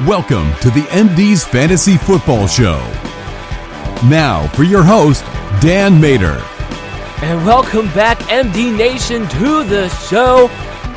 Welcome to the MD's Fantasy Football Show. Now for your host, Dan Mater. And welcome back, MD Nation, to the show.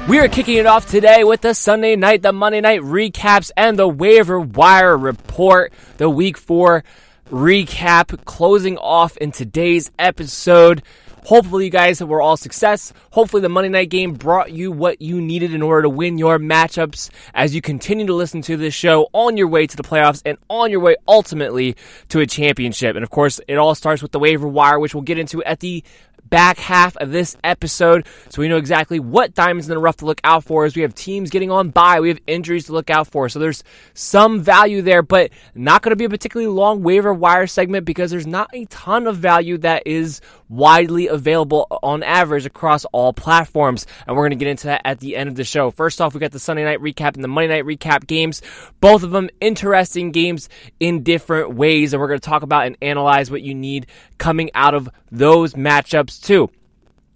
We are kicking it off today with the Sunday night, the Monday night recaps, and the waiver wire report, the week four recap closing off in today's episode. Hopefully, you guys were all success. Hopefully, the Monday night game brought you what you needed in order to win your matchups as you continue to listen to this show on your way to the playoffs and on your way ultimately to a championship. And of course, it all starts with the waiver wire, which we'll get into at the back half of this episode so we know exactly what diamonds in the rough to look out for as we have teams getting on by we have injuries to look out for so there's some value there but not going to be a particularly long waiver wire segment because there's not a ton of value that is widely available on average across all platforms and we're going to get into that at the end of the show first off we got the sunday night recap and the monday night recap games both of them interesting games in different ways and we're going to talk about and analyze what you need coming out of those matchups too.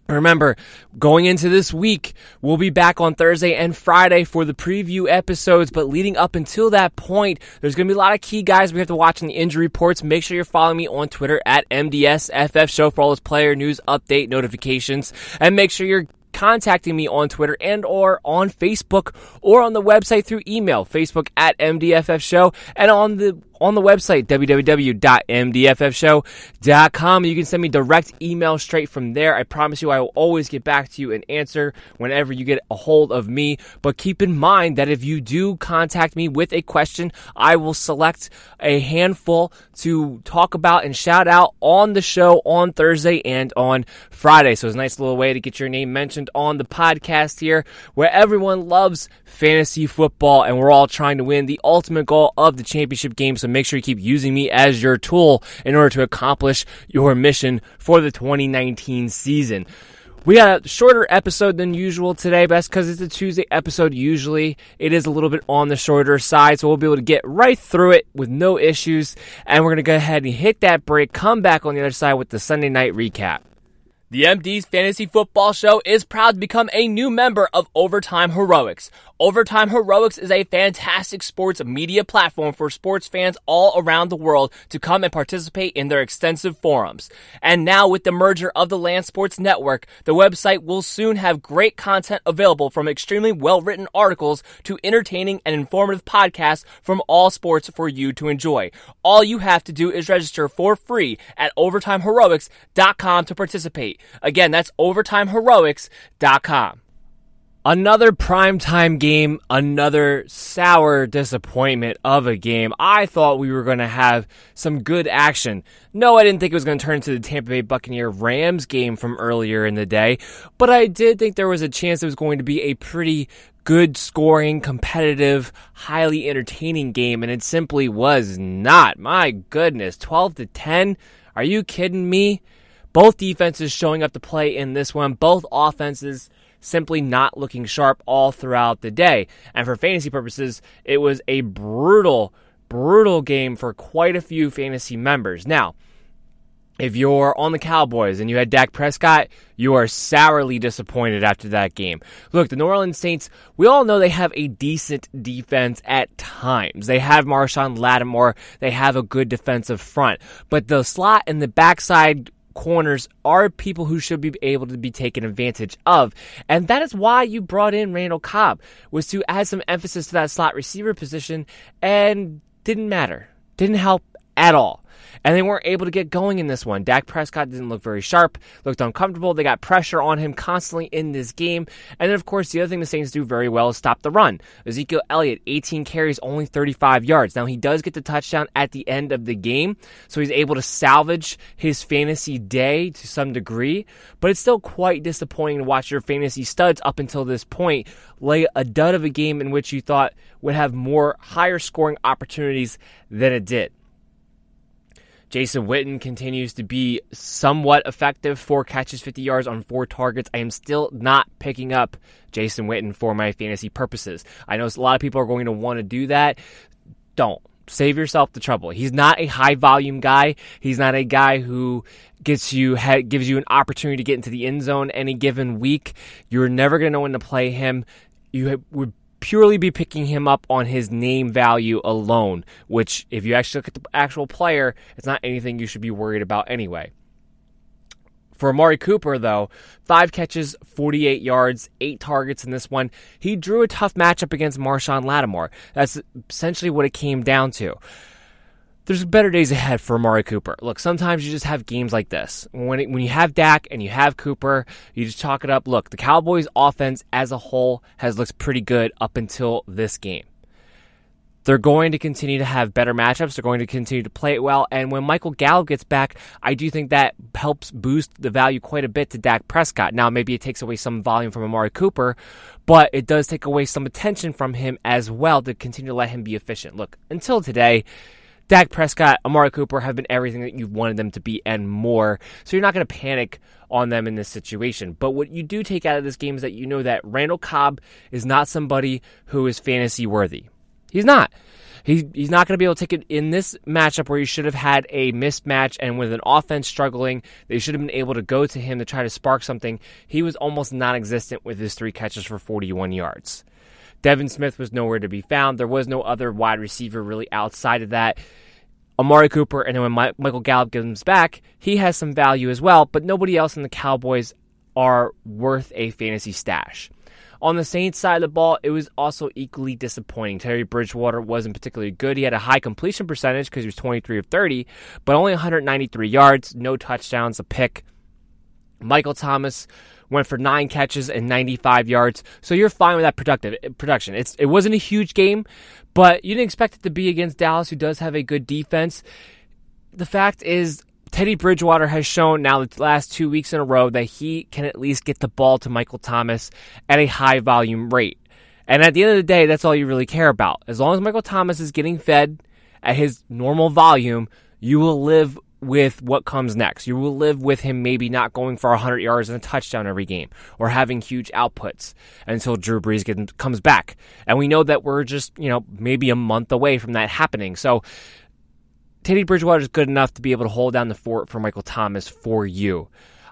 Remember, going into this week, we'll be back on Thursday and Friday for the preview episodes, but leading up until that point, there's going to be a lot of key guys we have to watch in the injury reports. Make sure you're following me on Twitter at MDSFF Show for all those player news update notifications, and make sure you're contacting me on Twitter and or on Facebook or on the website through email, Facebook at MDFF Show, and on the on the website, www.mdffshow.com. You can send me direct email straight from there. I promise you I will always get back to you and answer whenever you get a hold of me. But keep in mind that if you do contact me with a question, I will select a handful to talk about and shout out on the show on Thursday and on Friday. So it's a nice little way to get your name mentioned on the podcast here where everyone loves fantasy football and we're all trying to win the ultimate goal of the championship game. So make sure you keep using me as your tool in order to accomplish your mission for the 2019 season. We got a shorter episode than usual today, but that's because it's a Tuesday episode. Usually it is a little bit on the shorter side, so we'll be able to get right through it with no issues. And we're going to go ahead and hit that break, come back on the other side with the Sunday night recap. The MD's Fantasy Football Show is proud to become a new member of Overtime Heroics. Overtime Heroics is a fantastic sports media platform for sports fans all around the world to come and participate in their extensive forums. And now with the merger of the Land Sports Network, the website will soon have great content available from extremely well-written articles to entertaining and informative podcasts from all sports for you to enjoy. All you have to do is register for free at overtimeheroics.com to participate. Again, that's overtimeheroics.com. Another primetime game, another sour disappointment of a game. I thought we were going to have some good action. No, I didn't think it was going to turn into the Tampa Bay Buccaneer Rams game from earlier in the day, but I did think there was a chance it was going to be a pretty good scoring, competitive, highly entertaining game, and it simply was not. My goodness, 12 to 10? Are you kidding me? Both defenses showing up to play in this one, both offenses simply not looking sharp all throughout the day. And for fantasy purposes, it was a brutal, brutal game for quite a few fantasy members. Now, if you're on the Cowboys and you had Dak Prescott, you are sourly disappointed after that game. Look, the New Orleans Saints, we all know they have a decent defense at times. They have Marshon Lattimore, they have a good defensive front, but the slot and the backside corners are people who should be able to be taken advantage of. And that is why you brought in Randall Cobb, was to add some emphasis to that slot receiver position and didn't matter. Didn't help at all and they weren't able to get going in this one. Dak Prescott didn't look very sharp, looked uncomfortable. They got pressure on him constantly in this game. And then, of course, the other thing the Saints do very well is stop the run. Ezekiel Elliott, 18 carries, only 35 yards. Now, he does get the touchdown at the end of the game, so he's able to salvage his fantasy day to some degree, but it's still quite disappointing to watch your fantasy studs up until this point lay a dud of a game in which you thought would have more higher scoring opportunities than it did. Jason Witten continues to be somewhat effective. Four catches, 50 yards on four targets. I am still not picking up Jason Witten for my fantasy purposes. I know a lot of people are going to want to do that. Don't. Save yourself the trouble. He's not a high volume guy. He's not a guy who gets you gives you an opportunity to get into the end zone any given week. You're never going to know when to play him. You would purely be picking him up on his name value alone, which, if you actually look at the actual player, it's not anything you should be worried about anyway. For Amari Cooper, though, five catches, 48 yards, eight targets in this one. He drew a tough matchup against Marshon Lattimore. That's essentially what it came down to there's better days ahead for Amari Cooper. Look, sometimes you just have games like this. When it, when you have Dak and you have Cooper, you just chalk it up. Look, the Cowboys' offense as a whole has looked pretty good up until this game. They're going to continue to have better matchups. They're going to continue to play it well. And when Michael Gallup gets back, I do think that helps boost the value quite a bit to Dak Prescott. Now, maybe it takes away some volume from Amari Cooper, but it does take away some attention from him as well to continue to let him be efficient. Look, until today, Dak Prescott, Amari Cooper have been everything that you've wanted them to be and more. So you're not going to panic on them in this situation. But what you do take out of this game is that you know that Randall Cobb is not somebody who is fantasy worthy. He's not. He, he's not going to be able to take it in this matchup where you should have had a mismatch and with an offense struggling, they should have been able to go to him to try to spark something. He was almost non existent with his three catches for 41 yards. Devin Smith was nowhere to be found. There was no other wide receiver really outside of that. Amari Cooper, and then when Michael Gallup comes back, he has some value as well, but nobody else in the Cowboys are worth a fantasy stash. On the Saints side of the ball, it was also equally disappointing. Teddy Bridgewater wasn't particularly good. He had a high completion percentage because he was 23 of 30, but only 193 yards, no touchdowns, a pick. Michael Thomas went for nine catches and 95 yards. So you're fine with that productive production. It's it wasn't a huge game, but you didn't expect it to be against Dallas, who does have a good defense. The fact is, Teddy Bridgewater has shown now the last two weeks in a row that he can at least get the ball to Michael Thomas at a high volume rate. And at the end of the day, that's all you really care about. As long as Michael Thomas is getting fed at his normal volume, you will live with what comes next. You will live with him maybe not going for 100 yards and a touchdown every game or having huge outputs until Drew Brees comes back. And we know that we're just, you know, maybe a month away from that happening. So Teddy Bridgewater is good enough to be able to hold down the fort for Michael Thomas for you.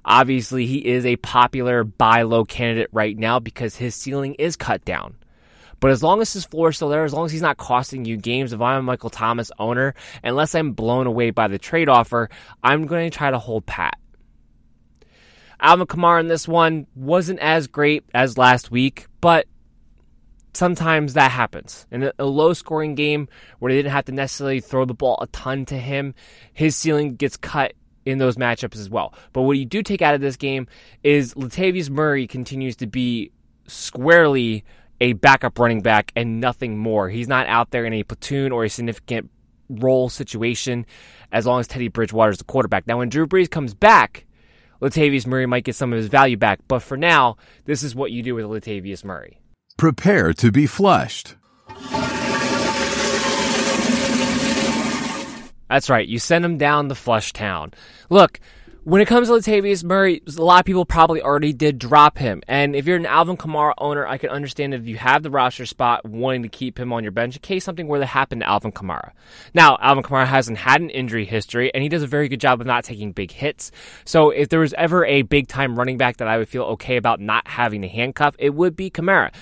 Obviously, he is a popular buy low candidate right now because his ceiling is cut down. But as long as his floor is still there, as long as he's not costing you games, if I'm a Michael Thomas owner, unless I'm blown away by the trade offer, I'm going to try to hold pat. Alvin Kamara in this one wasn't as great as last week, but sometimes that happens. In a low scoring game where they didn't have to necessarily throw the ball a ton to him, his ceiling gets cut in those matchups as well. But what you do take out of this game is Latavius Murray continues to be squarely a backup running back and nothing more. He's not out there in a platoon or a significant role situation as long as Teddy Bridgewater is the quarterback. Now, when Drew Brees comes back, Latavius Murray might get some of his value back. But for now, this is what you do with Latavius Murray. Prepare to be flushed. That's right. You send him down the flush town. Look, When it comes to Latavius Murray, a lot of people probably already did drop him. And if you're an Alvin Kamara owner, I can understand if you have the roster spot wanting to keep him on your bench in case something were to happen to Alvin Kamara. Now, Alvin Kamara hasn't had an injury history, and he does a very good job of not taking big hits. So if there was ever a big time running back that I would feel okay about not having the handcuff, it would be Kamara.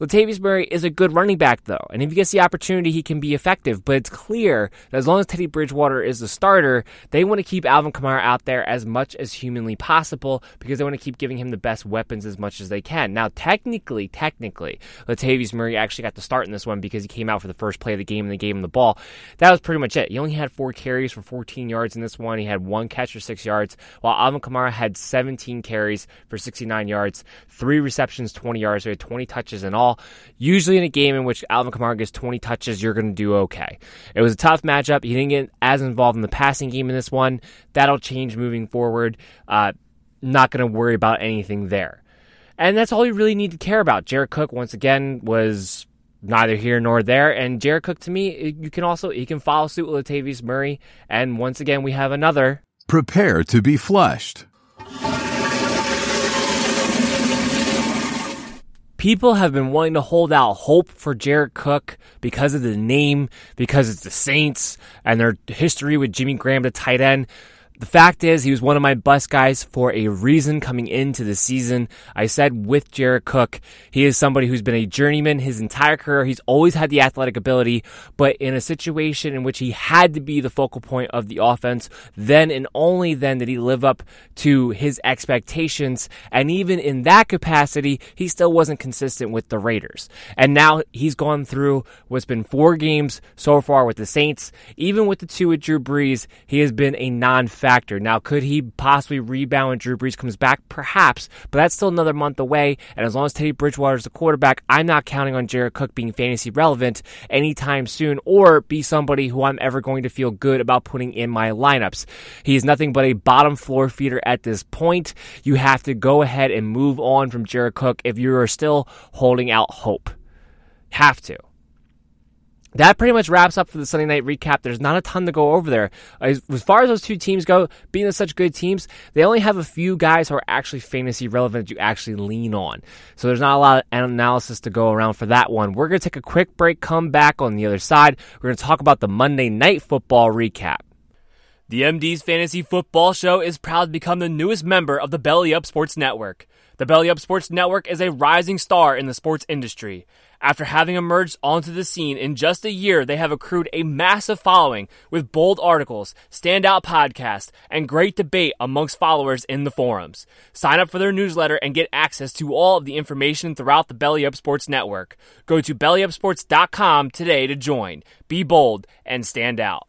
Latavius Murray is a good running back, though, and if he gets the opportunity, he can be effective. But it's clear that as long as Teddy Bridgewater is the starter, they want to keep Alvin Kamara out there as much as humanly possible because they want to keep giving him the best weapons as much as they can. Now, technically, technically, Latavius Murray actually got to start in this one because he came out for the first play of the game and they gave him the ball. That was pretty much it. He only had four carries for 14 yards in this one. He had one catch for six yards, while Alvin Kamara had 17 carries for 69 yards, three receptions, 20 yards. He had 20 touches in all ball. Usually in a game in which Alvin Kamara gets 20 touches, you're going to do okay. It was a tough matchup. He didn't get as involved in the passing game in this one. That'll change moving forward. Uh, not going to worry about anything there. And that's all you really need to care about. Jared Cook, once again, was neither here nor there. And Jared Cook, to me, you can also he can follow suit with Latavius Murray. And once again, we have another. Prepare to be flushed. People have been wanting to hold out hope for Jared Cook because of the name, because it's the Saints and their history with Jimmy Graham, the tight end. The fact is, he was one of my best guys for a reason coming into the season. I said with Jared Cook, he is somebody who's been a journeyman his entire career. He's always had the athletic ability, but in a situation in which he had to be the focal point of the offense, then and only then did he live up to his expectations. And even in that capacity, he still wasn't consistent with the Raiders. And now he's gone through what's been four games so far with the Saints. Even with the two with Drew Brees, he has been a non factor. Now, could he possibly rebound when Drew Brees comes back? Perhaps, but that's still another month away. And as long as Teddy Bridgewater is the quarterback, I'm not counting on Jared Cook being fantasy relevant anytime soon or be somebody who I'm ever going to feel good about putting in my lineups. He is nothing but a bottom floor feeder at this point. You have to go ahead and move on from Jared Cook if you are still holding out hope. Have to that pretty much wraps up for the Sunday night recap. There's not a ton to go over there. As, as, far as those two teams go, being such good teams, they only have a few guys who are actually fantasy relevant that you actually lean on. So there's not a lot of analysis to go around for that one. We're going to take a quick break, come back on the other side. We're going to talk about the Monday night football recap. The MD's Fantasy Football Show is proud to become the newest member of the Belly Up Sports Network. The Belly Up Sports Network is a rising star in the sports industry. After having emerged onto the scene in just a year, they have accrued a massive following with bold articles, standout podcasts, and great debate amongst followers in the forums. Sign up for their newsletter and get access to all of the information throughout the Belly Up Sports Network. Go to bellyupsports.com today to join. Be bold and stand out.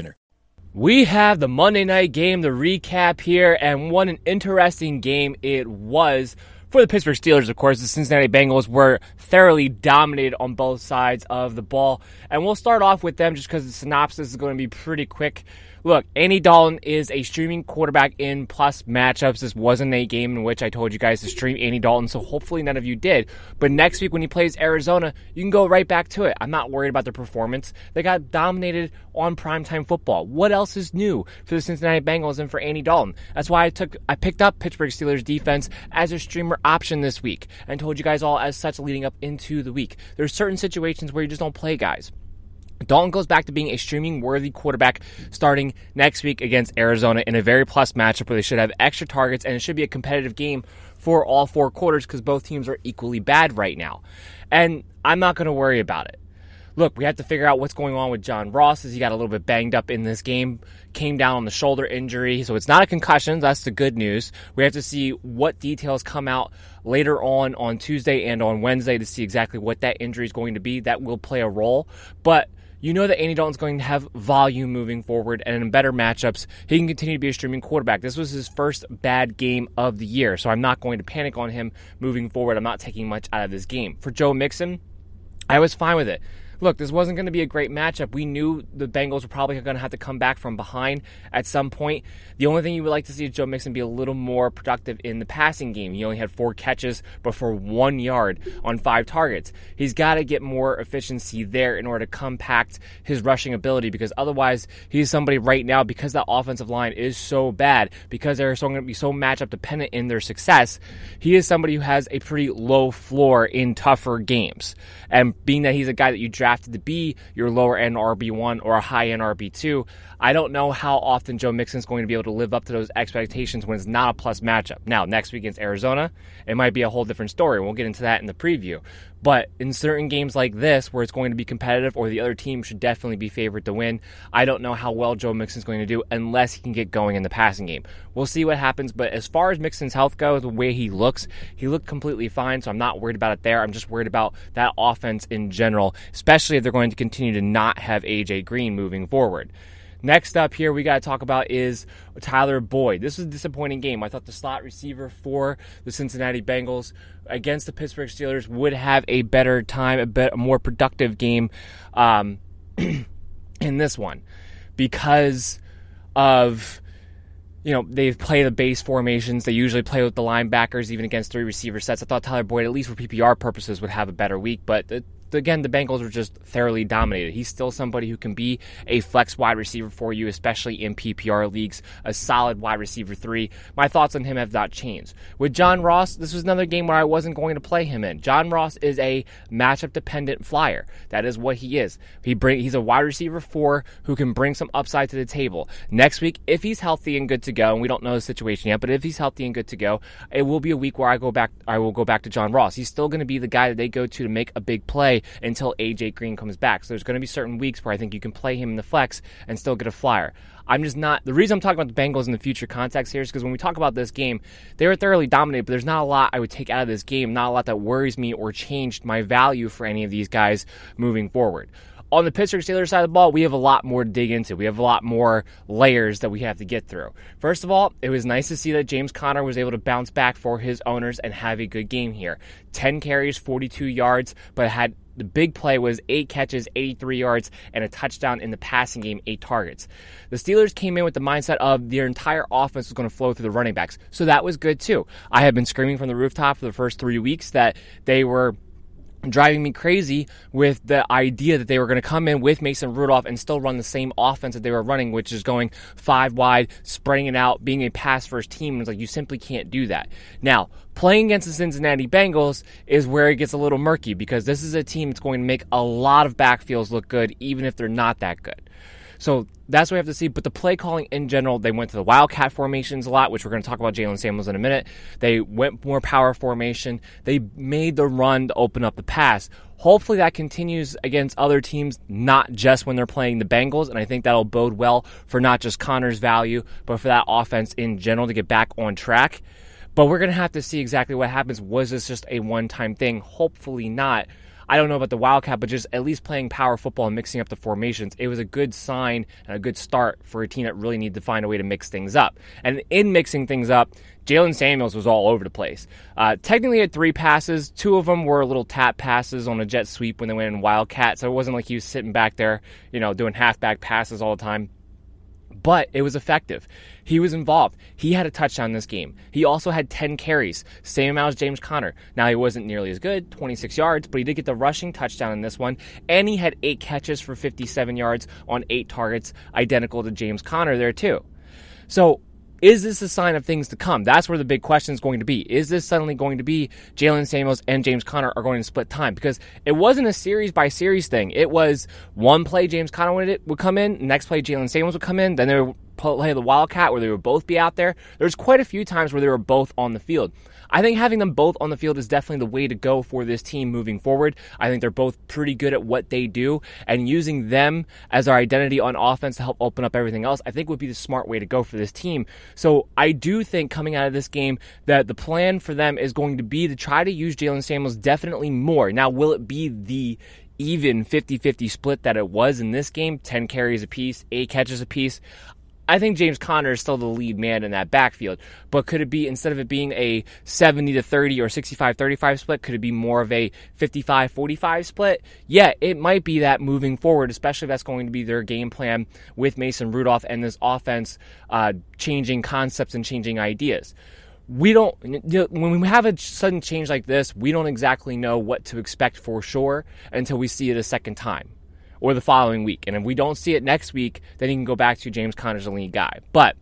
We have the Monday night game, the recap here, and what an interesting game it was for the Pittsburgh Steelers, of course, the Cincinnati Bengals were thoroughly dominated on both sides of the ball. And we'll start off with them just because the synopsis is going to be pretty quick. Look, Andy Dalton is a streaming quarterback in plus matchups. This wasn't a game in which I told you guys to stream Andy Dalton, so hopefully none of you did. But next week when he plays Arizona, you can go right back to it. I'm not worried about their performance. They got dominated on primetime football. What else is new for the Cincinnati Bengals and for Andy Dalton? That's why I took I picked up Pittsburgh Steelers defense as a streamer option this week and told you guys all as such leading up into the week. There's certain situations where you just don't play guys. Dalton goes back to being a streaming worthy quarterback starting next week against Arizona in a very plus matchup where they should have extra targets and it should be a competitive game for all four quarters because both teams are equally bad right now. And I'm not going to worry about it. Look, we have to figure out what's going on with John Ross as he got a little bit banged up in this game, came down on the shoulder injury. So it's not a concussion. That's the good news. We have to see what details come out later on on Tuesday and on Wednesday to see exactly what that injury is going to be. That will play a role. But you know that Andy Dalton's going to have volume moving forward, and in better matchups, he can continue to be a streaming quarterback. This was his first bad game of the year, so I'm not going to panic on him moving forward. I'm not taking much out of this game. For Joe Mixon, I was fine with it look, this wasn't going to be a great matchup. We knew the Bengals were probably going to have to come back from behind at some point. The only thing you would like to see is Joe Mixon be a little more productive in the passing game. He only had four catches, but for one yard on five targets. He's got to get more efficiency there in order to compact his rushing ability because otherwise, he's somebody right now because that offensive line is so bad, because they're so going to be so matchup dependent in their success. He is somebody who has a pretty low floor in tougher games. And being that he's a guy that you draft drafted to be your lower end RB1 or a high end RB2. I don't know how often Joe Mixon's going to be able to live up to those expectations when it's not a plus matchup. Now, next week against Arizona, it might be a whole different story. We'll get into that in the preview. But in certain games like this, where it's going to be competitive or the other team should definitely be favored to win, I don't know how well Joe Mixon's going to do unless he can get going in the passing game. We'll see what happens. But as far as Mixon's health goes, the way he looks, he looked completely fine. So I'm not worried about it there. I'm just worried about that offense in general, especially if they're going to continue to not have AJ Green moving forward. Next up here, we got to talk about is Tyler Boyd. This was a disappointing game. I thought the slot receiver for the Cincinnati Bengals against the Pittsburgh Steelers would have a better time, a, bit, a more productive game um, in this one because of you know, they play the base formations. They usually play with the linebackers, even against three receiver sets. I thought Tyler Boyd, at least for PPR purposes, would have a better week, but again, the Bengals were just thoroughly dominated. He's still somebody who can be a flex wide receiver for you, especially in PPR leagues, a solid wide receiver three. My thoughts on him have not changed. With John Ross, this was another game where I wasn't going to play him in. John Ross is a matchup dependent flyer. That is what he is. He bring he's a wide receiver four who can bring some upside to the table. Next week, if he's healthy and good to go, and we don't know the situation yet, but if he's healthy and good to go, it will be a week where I go back I will go back to John Ross. He's still going to be the guy that they go to to make a big play until AJ Green comes back. So there's going to be certain weeks where I think you can play him in the flex and still get a flyer. I'm just not. The reason I'm talking about the Bengals in the future context here is because when we talk about this game, they were thoroughly dominated, but there's not a lot I would take out of this game, not a lot that worries me or changed my value for any of these guys moving forward on the Pittsburgh Steelers side of the ball, we have a lot more to dig into. We have a lot more layers that we have to get through. First of all, it was nice to see that James Conner was able to bounce back for his owners and have a good game here. 10 carries, 42 yards, but had the big play was eight catches, 83 yards, and a touchdown in the passing game, eight targets. The Steelers came in with the mindset of their entire offense was going to flow through the running backs. So that was good too. I have been screaming from the rooftop for the first three weeks that they were driving me crazy with the idea that they were going to come in with Mason Rudolph and still run the same offense that they were running, which is going five wide, spreading it out, being a pass first team. And it's like, you simply can't do that. Now, playing against the Cincinnati Bengals is where it gets a little murky because this is a team that's going to make a lot of backfields look good, even if they're not that good. So that's what we have to see. But the play calling in general, they went to the wildcat formations a lot, which we're going to talk about Jaylen Samuels in a minute. They went more power formation. They made the run to open up the pass. Hopefully that continues against other teams, not just when they're playing the Bengals. And I think that'll bode well for not just Conner's value, but for that offense in general to get back on track. But we're going to have to see exactly what happens. Was this just a one time thing? Hopefully not. I don't know about the Wildcat, but just at least playing power football and mixing up the formations, it was a good sign and a good start for a team that really needed to find a way to mix things up. And in mixing things up, Jaylen Samuels was all over the place. Uh, technically, had three passes. Two of them were little tap passes on a jet sweep when they went in Wildcat, so it wasn't like he was sitting back there, you know, doing halfback passes all the time but it was effective. He was involved. He had a touchdown this game. He also had 10 carries, same amount as James Conner. Now, he wasn't nearly as good, 26 yards, but he did get the rushing touchdown in this one, and he had eight catches for 57 yards on eight targets, identical to James Conner there, too. So, is this a sign of things to come? That's where the big question is going to be. Is this suddenly going to be Jaylen Samuels and James Conner are going to split time? Because it wasn't a series by series thing. It was one play James Conner would, would come in, next play Jaylen Samuels would come in, then they would play the Wildcat where they would both be out there. There's quite a few times where they were both on the field. I think having them both on the field is definitely the way to go for this team moving forward. I think they're both pretty good at what they do, and using them as our identity on offense to help open up everything else, I think would be the smart way to go for this team. So I do think coming out of this game that the plan for them is going to be to try to use Jaylen Samuels definitely more. Now, will it be the even 50 50 split that it was in this game 10 carries a piece, 8 catches apiece. I think James Conner is still the lead man in that backfield. But could it be, instead of it being a 70 to 30 or 65 35 split, could it be more of a 55 45 split? Yeah, it might be that moving forward, especially if that's going to be their game plan with Mason Rudolph and this offense uh, changing concepts and changing ideas we don't when we have a sudden change like this we don't exactly know what to expect for sure until we see it a second time or the following week. And if we don't see it next week, then you can go back to James Conner's the lead guy. But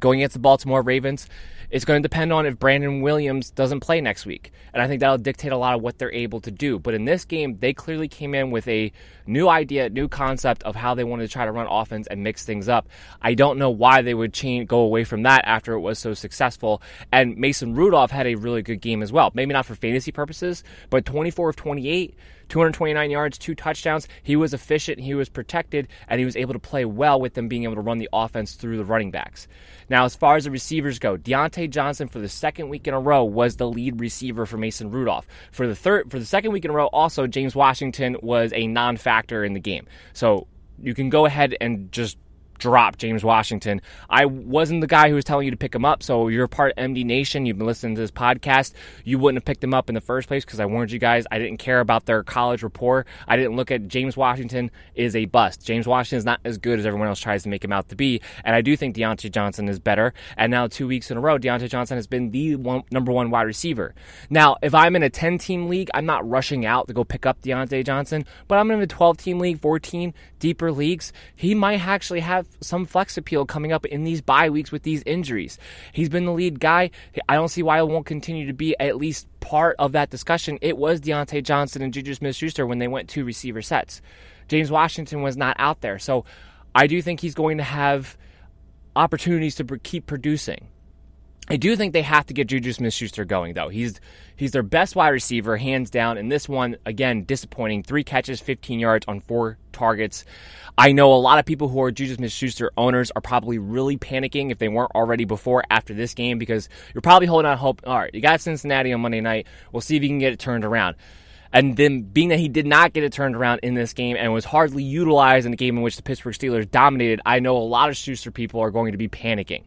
going against the Baltimore Ravens, it's going to depend on if Brandon Williams doesn't play next week. And I think that'll dictate a lot of what they're able to do. But in this game, they clearly came in with a new idea, new concept of how they wanted to try to run offense and mix things up. I don't know why they would change, go away from that after it was so successful. And Mason Rudolph had a really good game as well. Maybe not for fantasy purposes, but 24 of 28 229 yards, two touchdowns. He was efficient, he was protected, and he was able to play well with them being able to run the offense through the running backs. Now, as far as the receivers go, Diontae Johnson for the second week in a row was the lead receiver for Mason Rudolph. For the third, for the second week in a row, also James Washington was a non-factor in the game. So you can go ahead and just drop James Washington. I wasn't the guy who was telling you to pick him up, so you're part of MD Nation. You've been listening to this podcast. You wouldn't have picked him up in the first place because I warned you guys. I didn't care about their college rapport. I didn't look at James Washington is a bust. James Washington is not as good as everyone else tries to make him out to be, and I do think Diontae Johnson is better. And now two weeks in a row, Diontae Johnson has been the one, number one wide receiver. Now, if I'm in a 10 team league, I'm not rushing out to go pick up Diontae Johnson, but I'm in a 12 team league, 14 deeper leagues. He might actually have some flex appeal coming up in these bye weeks with these injuries. He's been the lead guy. I don't see why it won't continue to be at least part of that discussion. It was Diontae Johnson and Juju Smith Schuster when they went two receiver sets. James Washington was not out there. So I do think he's going to have opportunities to keep producing. I do think they have to get Juju Smith Schuster going, though. He's he's their best wide receiver, hands down. And this one, again, disappointing. Three catches, 15 yards on four targets. I know a lot of people who are Juju Smith Schuster owners are probably really panicking if they weren't already before after this game because you're probably holding out hope. All right, you got Cincinnati on Monday night. We'll see if you can get it turned around. And then being that he did not get it turned around in this game and was hardly utilized in the game in which the Pittsburgh Steelers dominated, I know a lot of Schuster people are going to be panicking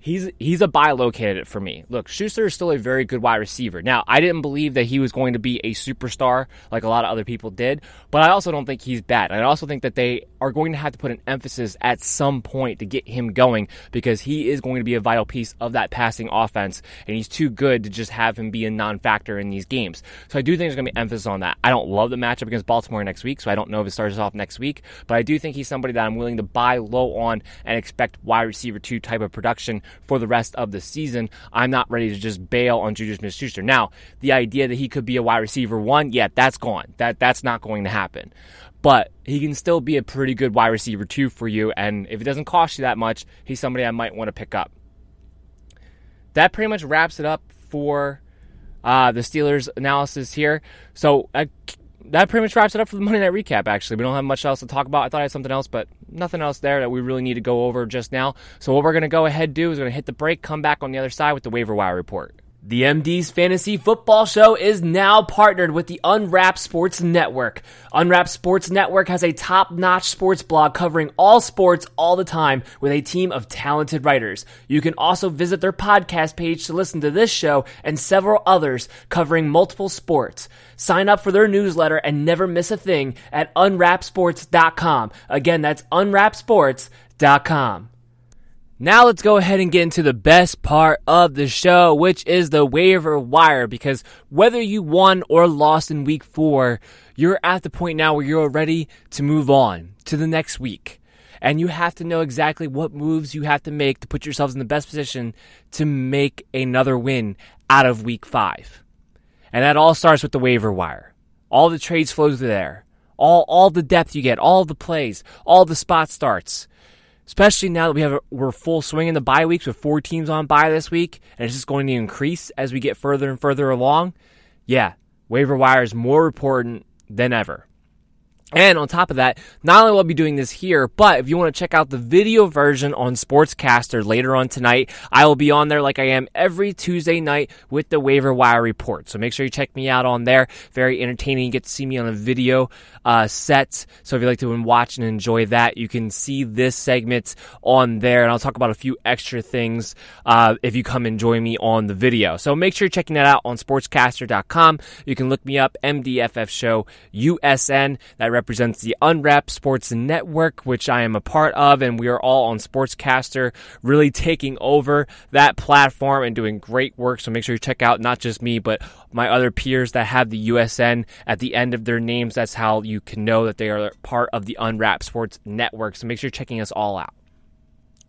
he's he's a buy low candidate for me. Look, Schuster is still a very good wide receiver. Now, I didn't believe that he was going to be a superstar like a lot of other people did, but I also don't think he's bad. I also think that they are going to have to put an emphasis at some point to get him going because he is going to be a vital piece of that passing offense, and he's too good to just have him be a non-factor in these games. So I do think there's going to be emphasis on that. I don't love the matchup against Baltimore next week, so I don't know if it starts off next week, but I do think he's somebody that I'm willing to buy low on and expect wide receiver two type of production for the rest of the season. I'm not ready to just bail on Juju Smith-Schuster. Now, the idea that he could be a wide receiver one, yeah, that's gone. That that's not going to happen. But he can still be a pretty good wide receiver two for you, and if it doesn't cost you that much, he's somebody I might want to pick up. That pretty much wraps it up for uh, the Steelers analysis here. So uh, that pretty much wraps it up for the Monday Night Recap, actually. We don't have much else to talk about. I thought I had something else, but nothing else there that we really need to go over just now. So, what we're going to go ahead do is we're going to hit the break, come back on the other side with the waiver wire report. The MD's Fantasy Football Show is now partnered with the Unwrapped Sports Network. Unwrapped Sports Network has a top notch sports blog covering all sports all the time with a team of talented writers. You can also visit their podcast page to listen to this show and several others covering multiple sports. Sign up for their newsletter and never miss a thing at unwrappedsports.com. Again, that's unwrappedsports.com. Now let's go ahead and get into the best part of the show, which is the waiver wire. Because whether you won or lost in week four, you're at the point now where you're ready to move on to the next week. And you have to know exactly what moves you have to make to put yourselves in the best position to make another win out of week five. And that all starts with the waiver wire. All the trades flow through there. All, all the depth you get, all the plays, all the spot starts especially now that we have we're full swing in the bye weeks with four teams on bye this week, and it's just going to increase as we get further and further along. Yeah, waiver wire is more important than ever. And on top of that, not only will I be doing this here, but if you want to check out the video version on Sportscaster later on tonight, I will be on there like I am every Tuesday night with the waiver wire report. So make sure you check me out on there. Very entertaining. You get to see me on a video uh, set. So if you like to watch and enjoy that, you can see this segment on there. And I'll talk about a few extra things uh, if you come and join me on the video. So make sure you're checking that out on sportscaster.com. You can look me up, MDFF Show USN. That represents the Unwrapped Sports Network, which I am a part of, and we are all on Sportscaster, really taking over that platform and doing great work. So make sure you check out not just me, but my other peers that have the USN at the end of their names. That's how you can know that they are part of the Unwrapped Sports Network. So make sure you're checking us all out.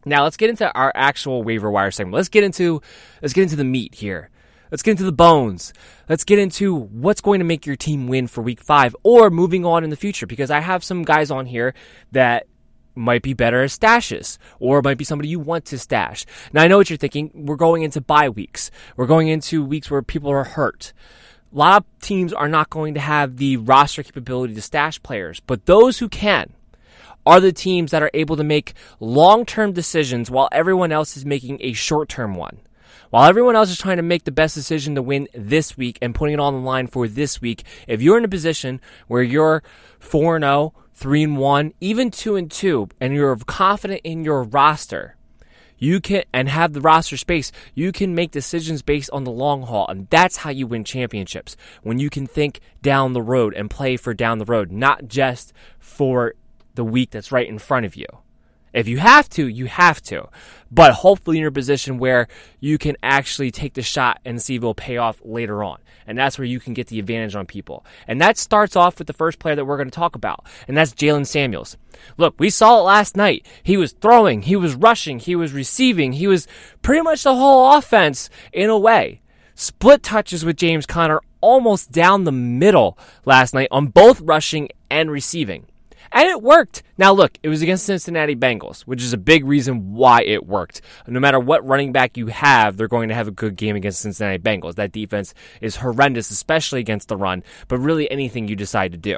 Now let's get into our actual waiver wire segment. Let's get into let's get into the meat here. Let's get into the bones. Let's get into what's going to make your team win for week five or moving on in the future because I have some guys on here that might be better as stashes or might be somebody you want to stash. Now I know what you're thinking. We're going into bye weeks. We're going into weeks where people are hurt. A lot of teams are not going to have the roster capability to stash players, but those who can are the teams that are able to make long-term decisions while everyone else is making a short-term one. While everyone else is trying to make the best decision to win this week and putting it on the line for this week, if you're in a position where you're 4 0, 3 and 1, even 2 and 2, and you're confident in your roster, you can and have the roster space, you can make decisions based on the long haul, and that's how you win championships. When you can think down the road and play for down the road, not just for the week that's right in front of you. If you have to, you have to. But hopefully you're in a position where you can actually take the shot and see if it'll pay off later on. And that's where you can get the advantage on people. And that starts off with the first player that we're going to talk about, and that's Jaylen Samuels. Look, we saw it last night. He was throwing, he was rushing, he was receiving, he was pretty much the whole offense in a way. Split touches with James Conner almost down the middle last night on both rushing and receiving. And it worked. Now, look, it was against Cincinnati Bengals, which is a big reason why it worked. No matter what running back you have, they're going to have a good game against Cincinnati Bengals. That defense is horrendous, especially against the run, but really anything you decide to do.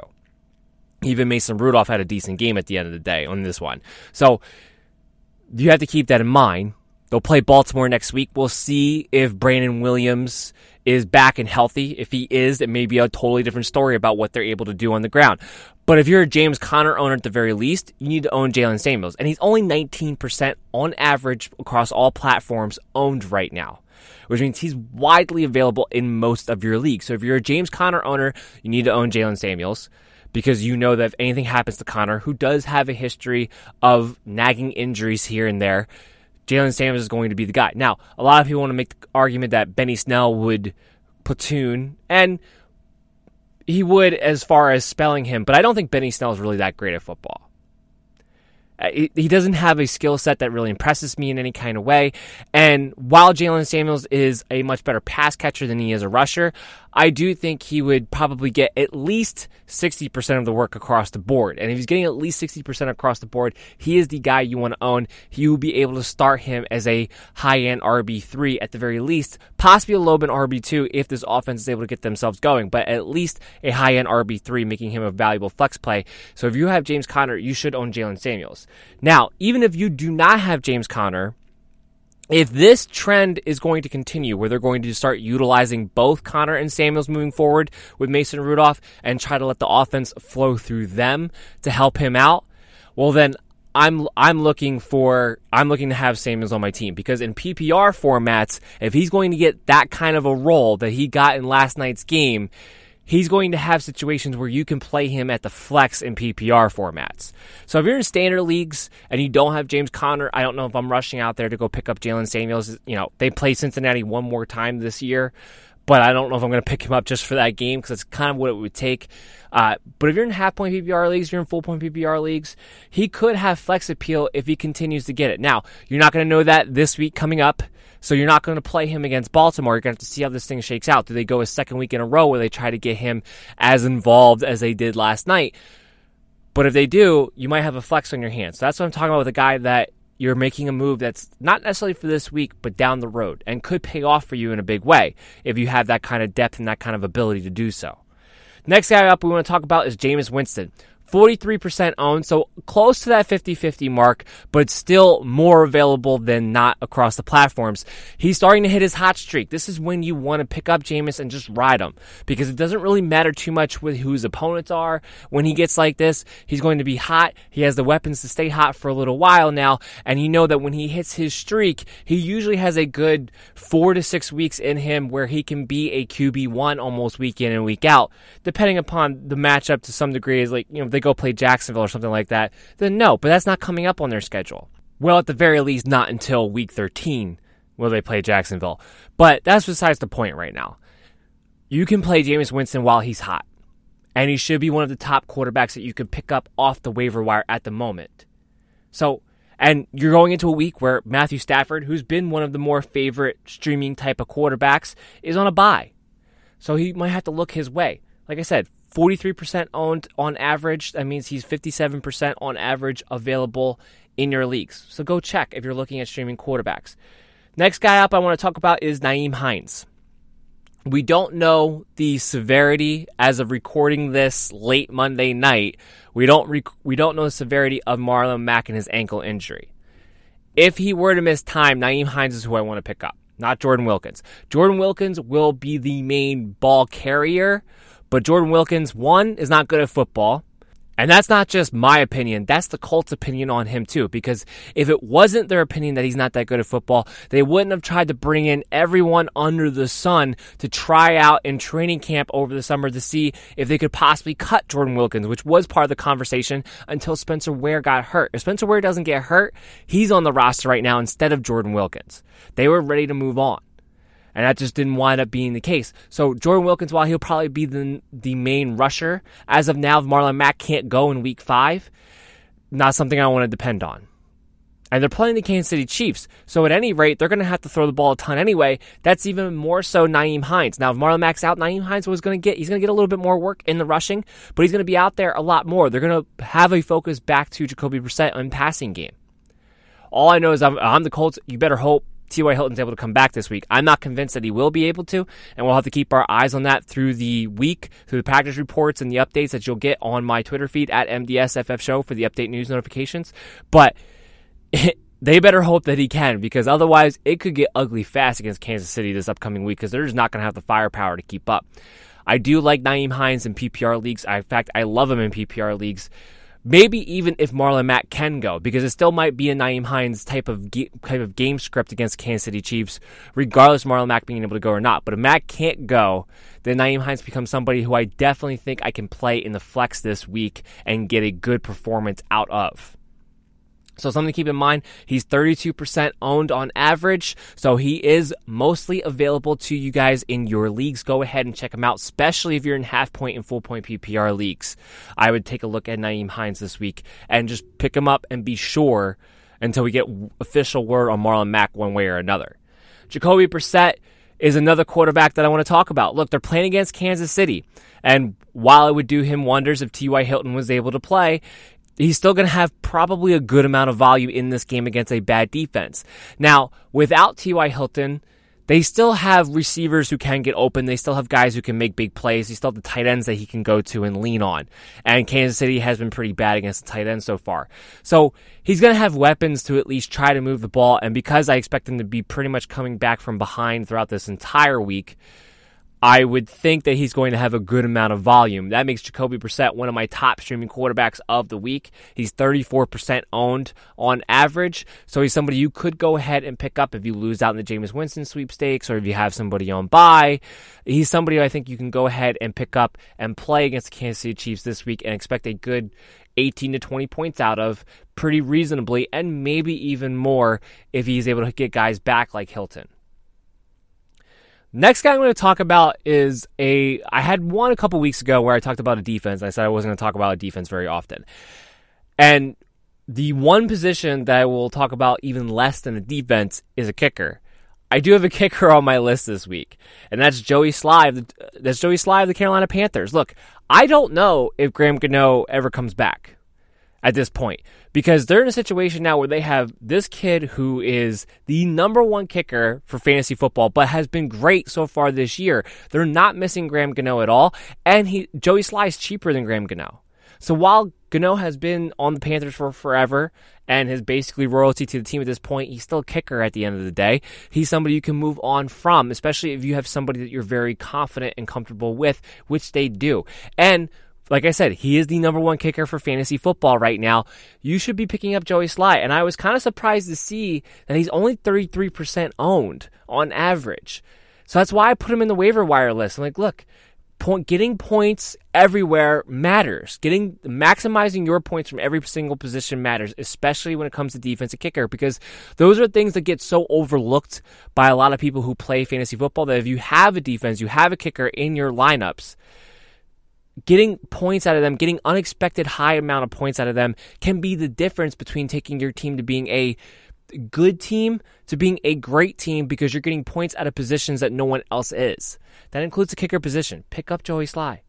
Even Mason Rudolph had a decent game at the end of the day on this one. So you have to keep that in mind. They'll play Baltimore next week. We'll see if Brandon Williams is back and healthy. If he is, it may be a totally different story about what they're able to do on the ground. But if you're a James Conner owner at the very least, you need to own Jaylen Samuels. And he's only 19% on average across all platforms owned right now, which means he's widely available in most of your leagues. So if you're a James Conner owner, you need to own Jaylen Samuels because you know that if anything happens to Conner, who does have a history of nagging injuries here and there, Jaylen Samuels is going to be the guy. Now, a lot of people want to make the argument that Benny Snell would platoon, and he would as far as spelling him, but I don't think Benny Snell is really that great at football. Uh, he doesn't have a skill set that really impresses me in any kind of way. And while Jaylen Samuels is a much better pass catcher than he is a rusher, I do think he would probably get at least 60% of the work across the board. And if he's getting at least 60% across the board, he is the guy you want to own. You will be able to start him as a high end RB3 at the very least, possibly a low end RB2 if this offense is able to get themselves going, but at least a high end RB3, making him a valuable flex play. So if you have James Conner, you should own Jaylen Samuels. Now, even if you do not have James Conner, if this trend is going to continue, where they're going to start utilizing both Conner and Samuels moving forward with Mason Rudolph and try to let the offense flow through them to help him out, well then I'm I'm looking for I'm looking to have Samuels on my team. Because in PPR formats, if he's going to get that kind of a role that he got in last night's game, he's going to have situations where you can play him at the flex and PPR formats. So if you're in standard leagues and you don't have James Conner, I don't know if I'm rushing out there to go pick up Jaylen Samuels. You know, they play Cincinnati one more time this year, but I don't know if I'm going to pick him up just for that game because that's kind of what it would take. Uh, but if you're in half point PPR leagues, you're in full point PPR leagues, he could have flex appeal if he continues to get it. Now, you're not going to know that this week coming up so you're not going to play him against Baltimore. You're going to have to see how this thing shakes out. Do they go a second week in a row where they try to get him as involved as they did last night? But if they do, you might have a flex on your hands. So that's what I'm talking about with a guy that you're making a move that's not necessarily for this week, but down the road and could pay off for you in a big way if you have that kind of depth and that kind of ability to do so. Next guy up we want to talk about is Jameis Winston. 43% owned, so close to that 50 50 mark, but still more available than not across the platforms. He's starting to hit his hot streak. This is when you want to pick up Jameis and just ride him because it doesn't really matter too much with who his opponents are. When he gets like this, he's going to be hot. He has the weapons to stay hot for a little while now, and you know that when he hits his streak, he usually has a good four to six weeks in him where he can be a QB1 almost week in and week out, depending upon the matchup to some degree. Is like, you know, they go play Jacksonville or something like that, then no, but that's not coming up on their schedule. Well, at the very least, not until week 13 will they play Jacksonville. But that's besides the point right now. You can play Jameis Winston while he's hot, and he should be one of the top quarterbacks that you can pick up off the waiver wire at the moment. So, and you're going into a week where Matthew Stafford, who's been one of the more favorite streaming type of quarterbacks, is on a bye. So he might have to look his way. Like I said, 43% owned on average. That means he's 57% on average available in your leagues. So go check if you're looking at streaming quarterbacks. Next guy up I want to talk about is Nyheim Hines. We don't know the severity as of recording this late Monday night. We don't rec- we don't know the severity of Marlon Mack and his ankle injury. If he were to miss time, Nyheim Hines is who I want to pick up, not Jordan Wilkins. Jordan Wilkins will be the main ball carrier, but Jordan Wilkins, one, is not good at football. And that's not just my opinion, that's the Colts' opinion on him too. Because if it wasn't their opinion that he's not that good at football, they wouldn't have tried to bring in everyone under the sun to try out in training camp over the summer to see if they could possibly cut Jordan Wilkins, which was part of the conversation until Spencer Ware got hurt. If Spencer Ware doesn't get hurt, he's on the roster right now instead of Jordan Wilkins. They were ready to move on. And that just didn't wind up being the case. So Jordan Wilkins, while he'll probably be the, the main rusher, as of now, if Marlon Mack can't go in week five, not something I want to depend on. And they're playing the Kansas City Chiefs. So at any rate, they're going to have to throw the ball a ton anyway. That's even more so Nyheim Hines. Now, if Marlon Mack's out, Nyheim Hines was going to get, he's going to get a little bit more work in the rushing, but he's going to be out there a lot more. They're going to have a focus back to Jacoby Brissett on passing game. All I know is I'm, I'm the Colts. You better hope T.Y. Hilton's able to come back this week. I'm not convinced that he will be able to, and we'll have to keep our eyes on that through the week, through the practice reports and the updates that you'll get on my Twitter feed at MDSFF Show for the update news notifications. But they better hope that he can, because otherwise it could get ugly fast against Kansas City this upcoming week, because they're just not going to have the firepower to keep up. I do like Nyheim Hines in PPR leagues. I, in fact, I love him in PPR leagues. Maybe even if Marlon Mack can go, because it still might be a Nyheim Hines type of ge- type of game script against Kansas City Chiefs, regardless of Marlon Mack being able to go or not. But if Mack can't go, then Nyheim Hines becomes somebody who I definitely think I can play in the flex this week and get a good performance out of. So something to keep in mind, he's 32% owned on average. So he is mostly available to you guys in your leagues. Go ahead and check him out, especially if you're in half point and full point PPR leagues. I would take a look at Nyheim Hines this week and just pick him up and be sure until we get official word on Marlon Mack one way or another. Jacoby Brissett is another quarterback that I want to talk about. Look, they're playing against Kansas City. And while it would do him wonders if T.Y. Hilton was able to play, he's still going to have probably a good amount of value in this game against a bad defense. Now, without T.Y. Hilton, they still have receivers who can get open. They still have guys who can make big plays. They still have the tight ends that he can go to and lean on. And Kansas City has been pretty bad against the tight end so far. So he's going to have weapons to at least try to move the ball. And because I expect him to be pretty much coming back from behind throughout this entire week, I would think that he's going to have a good amount of volume. That makes Jacoby Brissett one of my top streaming quarterbacks of the week. He's 34% owned on average, so he's somebody you could go ahead and pick up if you lose out in the Jameis Winston sweepstakes or if you have somebody on bye. He's somebody I think you can go ahead and pick up and play against the Kansas City Chiefs this week and expect a good 18 to 20 points out of pretty reasonably and maybe even more if he's able to get guys back like Hilton. Next guy I'm going to talk about is a. I had one a couple weeks ago where I talked about a defense. I said I wasn't going to talk about a defense very often. And the one position that I will talk about even less than a defense is a kicker. I do have a kicker on my list this week, and that's Joey Slye. That's Joey Slye of the Carolina Panthers. Look, I don't know if Graham Gano ever comes back at this point because they're in a situation now where they have this kid who is the number one kicker for fantasy football, but has been great so far this year. They're not missing Graham Gano at all, and he Joey Slye is cheaper than Graham Gano. So while Gano has been on the Panthers for forever and has basically royalty to the team at this point. He's still a kicker at the end of the day. He's somebody you can move on from, especially if you have somebody that you're very confident and comfortable with, which they do. And like I said, he is the number one kicker for fantasy football right now. You should be picking up Joey Slye. And I was kind of surprised to see that he's only 33% owned on average. So that's why I put him in the waiver wire list. I'm like, look, point, getting points everywhere matters. Getting maximizing your points from every single position matters, especially when it comes to defensive kicker, because those are things that get so overlooked by a lot of people who play fantasy football. That if you have a defense, you have a kicker in your lineups getting points out of them, getting unexpected high amount of points out of them can be the difference between taking your team to being a good team to being a great team because you're getting points out of positions that no one else is. That includes the kicker position. Pick up Joey Slye.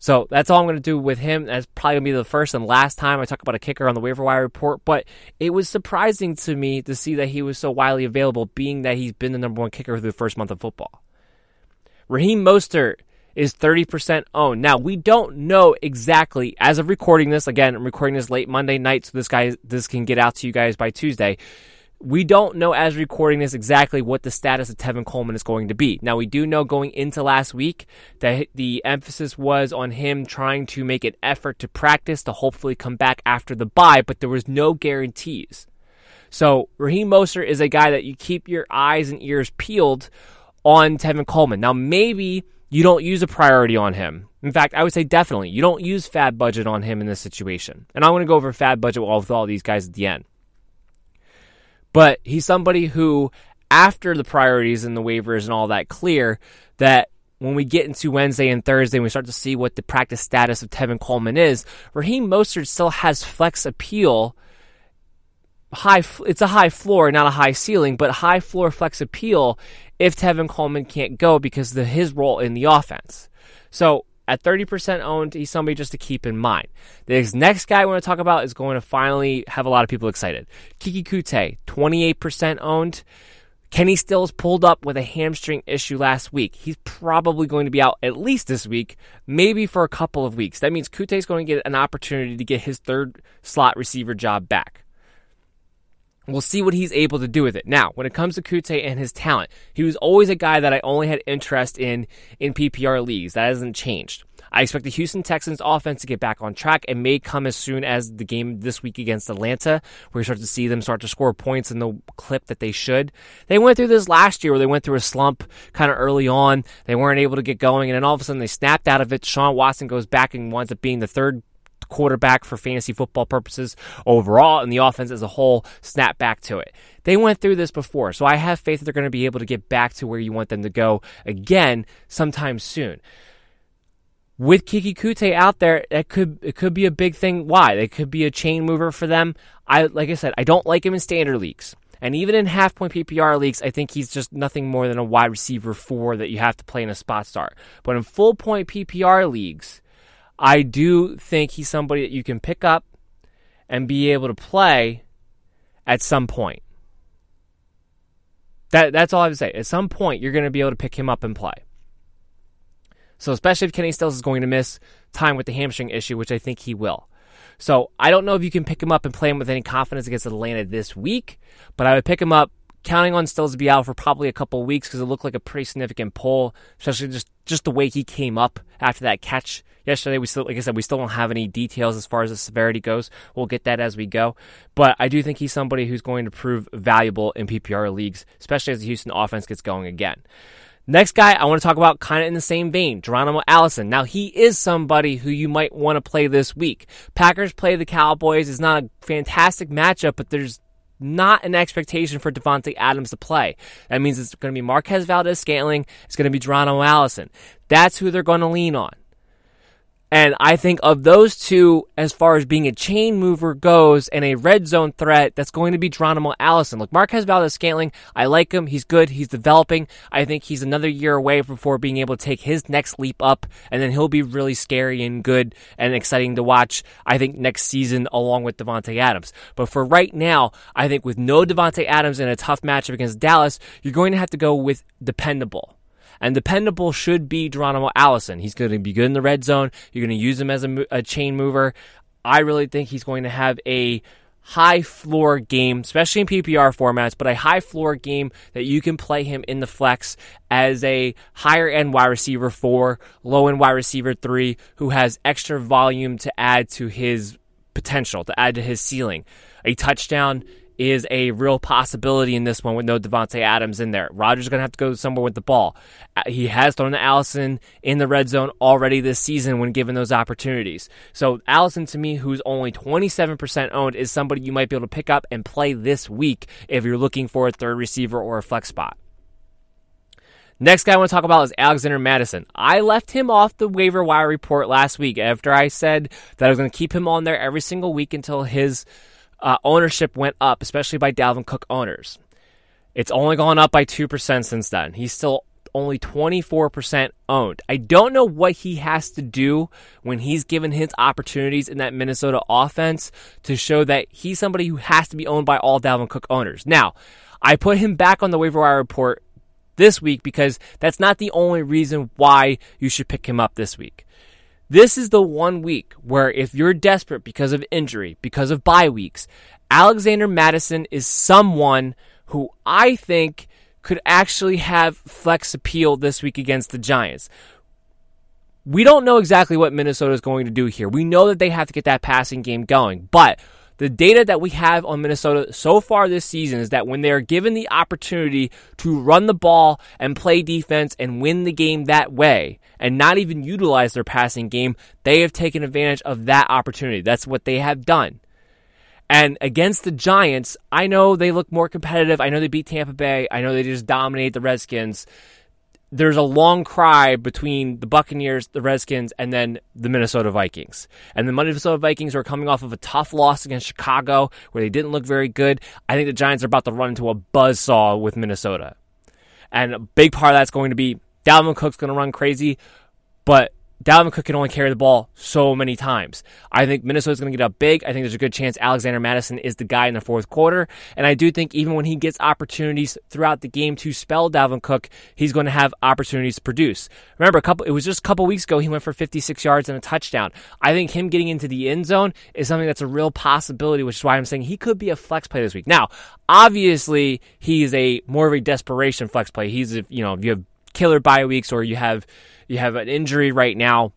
So that's all I'm going to do with him. That's probably going to be the first and last time I talk about a kicker on the waiver wire report. But it was surprising to me to see that he was so widely available, being that he's been the number one kicker through the first month of football. Raheem Mostert is 30% owned. Now, we don't know exactly as of recording this. Again, I'm recording this late Monday night, so this guy this can get out to you guys by Tuesday. We don't know as recording this exactly what the status of Tevin Coleman is going to be. Now, we do know going into last week that the emphasis was on him trying to make an effort to practice to hopefully come back after the bye, but there was no guarantees. So, Raheem Mostert is a guy that you keep your eyes and ears peeled on Tevin Coleman. Now, maybe you don't use a priority on him. In fact, I would say definitely you don't use FAAB budget on him in this situation. And I'm going to go over FAAB budget with all these guys at the end. But he's somebody who, after the priorities and the waivers and all that clear, that when we get into Wednesday and Thursday and we start to see what the practice status of Tevin Coleman is, Raheem Mostert still has flex appeal. High, it's a high floor, not a high ceiling, but high floor flex appeal if Tevin Coleman can't go because of his role in the offense. So at 30% owned, he's somebody just to keep in mind. The next guy I want to talk about is going to finally have a lot of people excited. Keke Coutee, 28% owned. Kenny Stills pulled up with a hamstring issue last week. He's probably going to be out at least this week, maybe for a couple of weeks. That means Coutee is going to get an opportunity to get his third slot receiver job back. We'll see what he's able to do with it. Now, when it comes to Coutee and his talent, he was always a guy that I only had interest in in PPR leagues. That hasn't changed. I expect the Houston Texans offense to get back on track and may come as soon as the game this week against Atlanta, where you start to see them start to score points in the clip that they should. They went through this last year where they went through a slump kind of early on. They weren't able to get going, and then all of a sudden they snapped out of it. Sean Watson goes back and winds up being the third quarterback for fantasy football purposes overall, and the offense as a whole snap back to it. They went through this before, so I have faith that they're going to be able to get back to where you want them to go again sometime soon. With Keke Coutee out there, that could it could be a big thing. Why? It could be a chain mover for them. I like I said, I don't like him in standard leagues. And even in half point PPR leagues, I think he's just nothing more than a wide receiver four that you have to play in a spot start. But in full point PPR leagues, I do think he's somebody that you can pick up and be able to play at some point. That that's all I would say. At some point, you're going to be able to pick him up and play. So especially if Kenny Stills is going to miss time with the hamstring issue, which I think he will. So I don't know if you can pick him up and play him with any confidence against Atlanta this week, but I would pick him up counting on Stills to be out for probably a couple weeks because it looked like a pretty significant pull, especially just just the way he came up after that catch yesterday. We still, like I said, we still don't have any details as far as the severity goes. We'll get that as we go. But I do think he's somebody who's going to prove valuable in PPR leagues, especially as the Houston offense gets going again. Next guy I want to talk about kind of in the same vein, Geronimo Allison. Now he is somebody who you might want to play this week. Packers play the Cowboys. It's not a fantastic matchup, but there's not an expectation for Davante Adams to play. That means it's going to be Marquez Valdes-Scantling. It's going to be Geronimo Allison. That's who they're going to lean on. And I think of those two, as far as being a chain mover goes and a red zone threat, that's going to be Geronimo Allison. Look, Marquez Valdes-Scantling, I like him. He's good. He's developing. I think he's another year away before being able to take his next leap up, and then he'll be really scary and good and exciting to watch, I think, next season along with Davante Adams. But for right now, I think with no Davante Adams in a tough matchup against Dallas, you're going to have to go with dependable. And dependable should be Geronimo Allison. He's going to be good in the red zone. You're going to use him as a, a chain mover. I really think he's going to have a high floor game, especially in PPR formats, but a high floor game that you can play him in the flex as a higher end wide receiver four, low end wide receiver three, who has extra volume to add to his potential, to add to his ceiling. A touchdown is a real possibility in this one with no Davante Adams in there. Rodgers is going to have to go somewhere with the ball. Uh, he has thrown to Allison in the red zone already this season when given those opportunities. So Allison, to me, who's only 27% owned, is somebody you might be able to pick up and play this week if you're looking for a third receiver or a flex spot. Next guy I want to talk about is Alexander Mattison. I left him off the waiver wire report last week after I said that I was going to keep him on there every single week until his uh, ownership went up, especially by Dalvin Cook owners. It's only gone up by 2% since then. He's still only 24% owned. I don't know what he has to do when he's given his opportunities in that Minnesota offense to show that he's somebody who has to be owned by all Dalvin Cook owners. Now, I put him back on the waiver wire report this week because that's not the only reason why you should pick him up this week. This is the one week where if you're desperate because of injury, because of bye weeks, Alexander Mattison is someone who I think could actually have flex appeal this week against the Giants. We don't know exactly what Minnesota is going to do here. We know that they have to get that passing game going, but the data that we have on Minnesota so far this season is that when they are given the opportunity to run the ball and play defense and win the game that way, and not even utilize their passing game, they have taken advantage of that opportunity. That's what they have done. And against the Giants, I know they look more competitive. I know they beat Tampa Bay. I know they just dominate the Redskins. There's a long cry between the Buccaneers, the Redskins, and then the Minnesota Vikings. And the Minnesota Vikings are coming off of a tough loss against Chicago where they didn't look very good. I think the Giants are about to run into a buzzsaw with Minnesota. And a big part of that's going to be Dalvin Cook's going to run crazy, but Dalvin Cook can only carry the ball so many times. I think Minnesota's going to get up big. I think there's a good chance Alexander Mattison is the guy in the fourth quarter. And I do think even when he gets opportunities throughout the game to spell Dalvin Cook, he's going to have opportunities to produce. Remember, a couple, it was just a couple weeks ago he went for 56 yards and a touchdown. I think him getting into the end zone is something that's a real possibility, which is why I'm saying he could be a flex play this week. Now, obviously, he's a more of a desperation flex play. He's, you know, you have killer bye weeks or you have you have an injury right now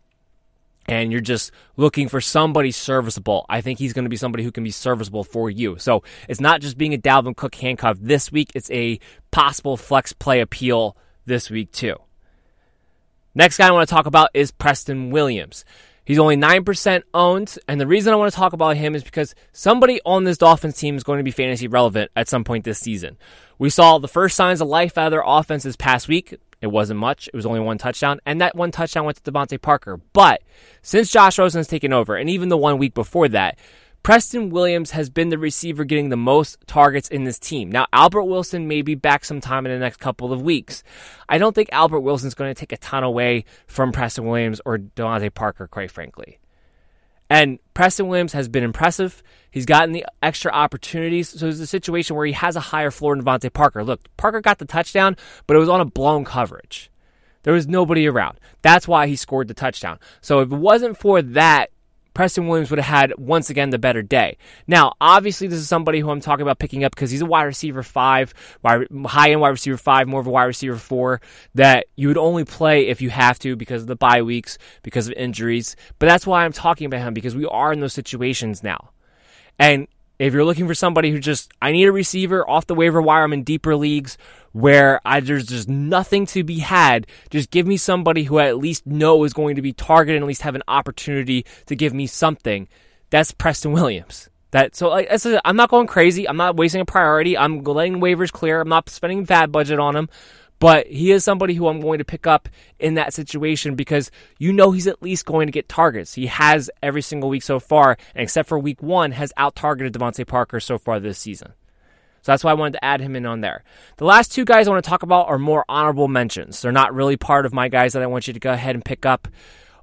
and you're just looking for somebody serviceable, I think he's going to be somebody who can be serviceable for you. So it's not just being a Dalvin Cook handcuff this week, it's a possible flex play appeal this week, too. Next guy I want to talk about is Preston Williams. He's only 9% owned, and the reason I want to talk about him is because somebody on this Dolphins team is going to be fantasy relevant at some point this season. We saw the first signs of life out of their offense this past week. It wasn't much. It was only one touchdown, and that one touchdown went to DeVante Parker. But since Josh Rosen's taken over, and even the one week before that, Preston Williams has been the receiver getting the most targets in this team. Now, Albert Wilson may be back sometime in the next couple of weeks. I don't think Albert Wilson's going to take a ton away from Preston Williams or DeVante Parker, quite frankly. And Preston Williams has been impressive. He's gotten the extra opportunities. So it's a situation where he has a higher floor than DeVante Parker. Look, Parker got the touchdown, but it was on a blown coverage. There was nobody around. That's why he scored the touchdown. So if it wasn't for that, Preston Williams would have had once again the better day. Now, obviously, this is somebody who I'm talking about picking up because he's a wide receiver five, high end wide receiver five, more of a wide receiver four that you would only play if you have to because of the bye weeks, because of injuries. But that's why I'm talking about him because we are in those situations now. And if you're looking for somebody who just, I need a receiver off the waiver wire, I'm in deeper leagues where I, there's just nothing to be had. Just give me somebody who I at least know is going to be targeted and at least have an opportunity to give me something. That's Preston Williams. That so like I I'm not going crazy. I'm not wasting a priority. I'm letting waivers clear. I'm not spending FAAB budget on him. But he is somebody who I'm going to pick up in that situation because you know he's at least going to get targets. He has every single week so far, and except for week one, has out targeted DeVante Parker so far this season. So that's why I wanted to add him in on there. The last two guys I want to talk about are more honorable mentions. They're not really part of my guys that I want you to go ahead and pick up,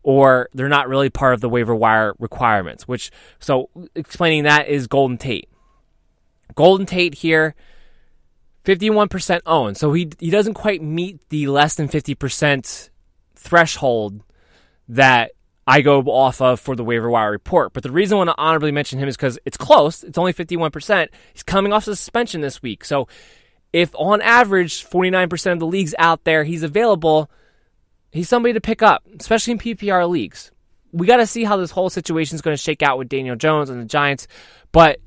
or they're not really part of the waiver wire requirements. Which, so explaining that is Golden Tate. Golden Tate here 51% owned. So he he doesn't quite meet the less than 50% threshold that I go off of for the waiver wire report. But the reason I want to honorably mention him is because it's close. It's only 51%. He's coming off suspension this week. So if on average 49% of the leagues out there he's available, he's somebody to pick up, especially in PPR leagues. We got to see how this whole situation is going to shake out with Daniel Jones and the Giants. But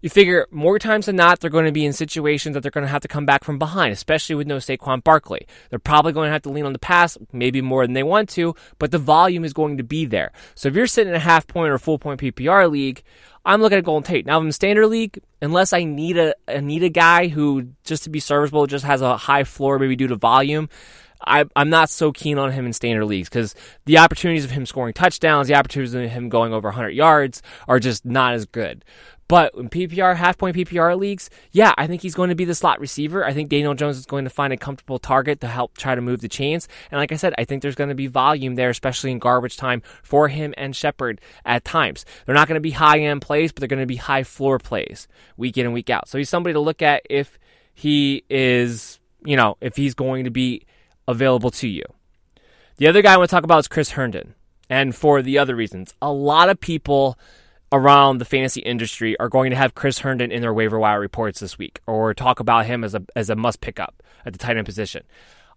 you figure more times than not, they're going to be in situations that they're going to have to come back from behind, especially with no Saquon Barkley. They're probably going to have to lean on the pass, maybe more than they want to, but the volume is going to be there. So if you're sitting in a half point or full point PPR league, I'm looking at Golden Tate. Now, in standard league, unless I need a, I need a guy who, just to be serviceable, just has a high floor, maybe due to volume, I, am not so keen on him in standard leagues because the opportunities of him scoring touchdowns, the opportunities of him going over 100 yards are just not as good. But in PPR, half point PPR leagues, yeah, I think he's going to be the slot receiver. I think Daniel Jones is going to find a comfortable target to help try to move the chains. And like I said, I think there's going to be volume there, especially in garbage time for him and Shepard at times. They're not going to be high end plays, but they're going to be high floor plays week in and week out. So he's somebody to look at if he is, you know, if he's going to be available to you. The other guy I want to talk about is Chris Herndon. And for the other reasons, a lot of people around the fantasy industry are going to have Chris Herndon in their waiver wire reports this week or talk about him as a as a must pick up at the tight end position.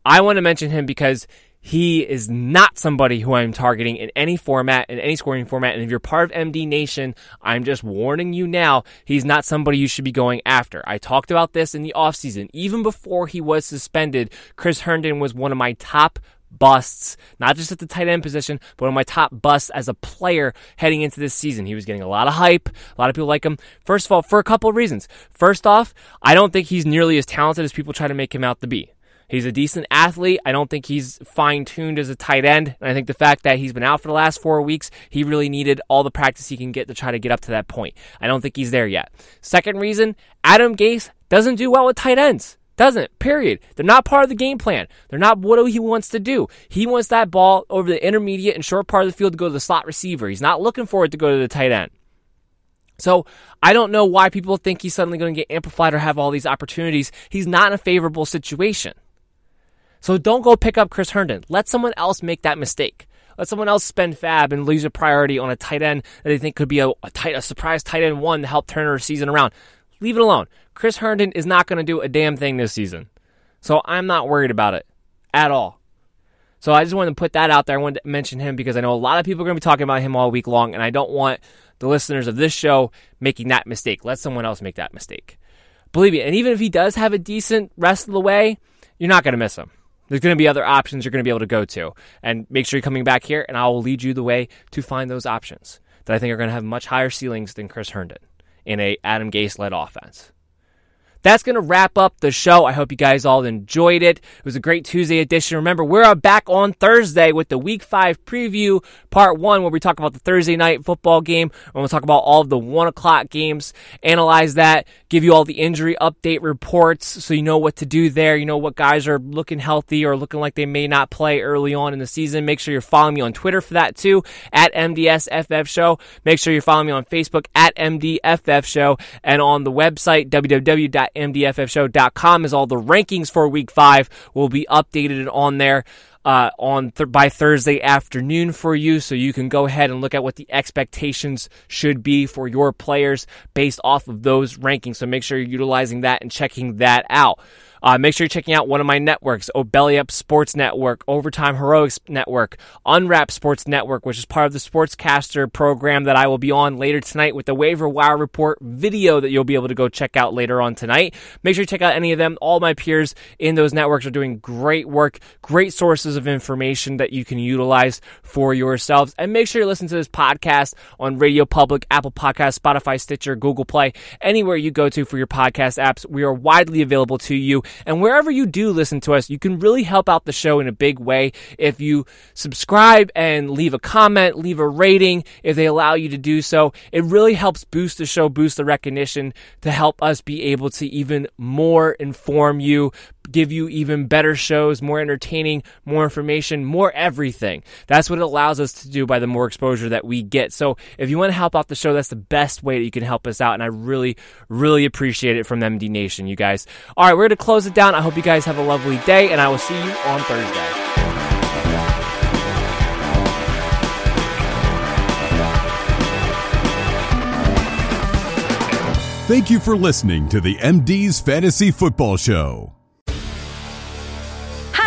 I want to mention him because he is not somebody who I'm targeting in any format, in any scoring format. And if you're part of MD Nation, I'm just warning you now, he's not somebody you should be going after. I talked about this in the offseason. Even before he was suspended, Chris Herndon was one of my top busts, not just at the tight end position, but one of my top busts as a player heading into this season. He was getting a lot of hype. A lot of people like him. First of all, for a couple of reasons. First off, I don't think he's nearly as talented as people try to make him out to be. He's a decent athlete. I don't think he's fine tuned as a tight end. And I think the fact that he's been out for the last four weeks, he really needed all the practice he can get to try to get up to that point. I don't think he's there yet. Second reason, Adam Gase doesn't do well with tight ends. Doesn't. Period. They're not part of the game plan. They're not what he wants to do. He wants that ball over the intermediate and short part of the field to go to the slot receiver. He's not looking for it to go to the tight end. So I don't know why people think he's suddenly going to get amplified or have all these opportunities. He's not in a favorable situation. So don't go pick up Chris Herndon. Let someone else make that mistake. Let someone else spend FAAB and lose a priority on a tight end that they think could be a, a, tight, a surprise tight end one to help turn their season around. Leave it alone. Chris Herndon is not going to do a damn thing this season. So I'm not worried about it at all. So I just wanted to put that out there. I wanted to mention him because I know a lot of people are going to be talking about him all week long, and I don't want the listeners of this show making that mistake. Let someone else make that mistake. Believe me, and even if he does have a decent rest of the way, you're not going to miss him. There's going to be other options you're going to be able to go to. And make sure you're coming back here, and I will lead you the way to find those options that I think are going to have much higher ceilings than Chris Herndon in a Adam Gase led offense. That's going to wrap up the show. I hope you guys all enjoyed it. It was a great Tuesday edition. Remember, we're back on Thursday with the Week 5 preview, part one, where we talk about the Thursday night football game. And we'll talk about all of the 1 o'clock games, analyze that, give you all the injury update reports so you know what to do there. You know what guys are looking healthy or looking like they may not play early on in the season. Make sure you're following me on Twitter for that too, at MDSFF Show. Make sure you're following me on Facebook at MDFF Show and on the website, www mdffshow.com is all the rankings for week five will be updated on there. Uh, on th- by Thursday afternoon for you, so you can go ahead and look at what the expectations should be for your players based off of those rankings. So make sure you're utilizing that and checking that out. Uh, make sure you're checking out one of my networks, oh, Belly Up Sports Network, Overtime Heroics Network, Unwrap Sports Network, which is part of the Sportscaster program that I will be on later tonight with the Waiver Wire Report video that you'll be able to go check out later on tonight. Make sure you check out any of them. All my peers in those networks are doing great work, great sources of information that you can utilize for yourselves. And make sure you listen to this podcast on Radio Public, Apple Podcast, Spotify, Stitcher, Google Play, anywhere you go to for your podcast apps. We are widely available to you. And wherever you do listen to us, you can really help out the show in a big way if you subscribe and leave a comment, leave a rating if they allow you to do so. It really helps boost the show, boost the recognition to help us be able to even more inform you, give you even better shows, more entertaining, more information, more everything. That's what it allows us to do by the more exposure that we get. So if you want to help out the show, that's the best way that you can help us out. And I really, really appreciate it from MD Nation, you guys. All right, we're going to close it down. I hope you guys have a lovely day, and I will see you on Thursday. Thank you for listening to the MD's Fantasy Football Show.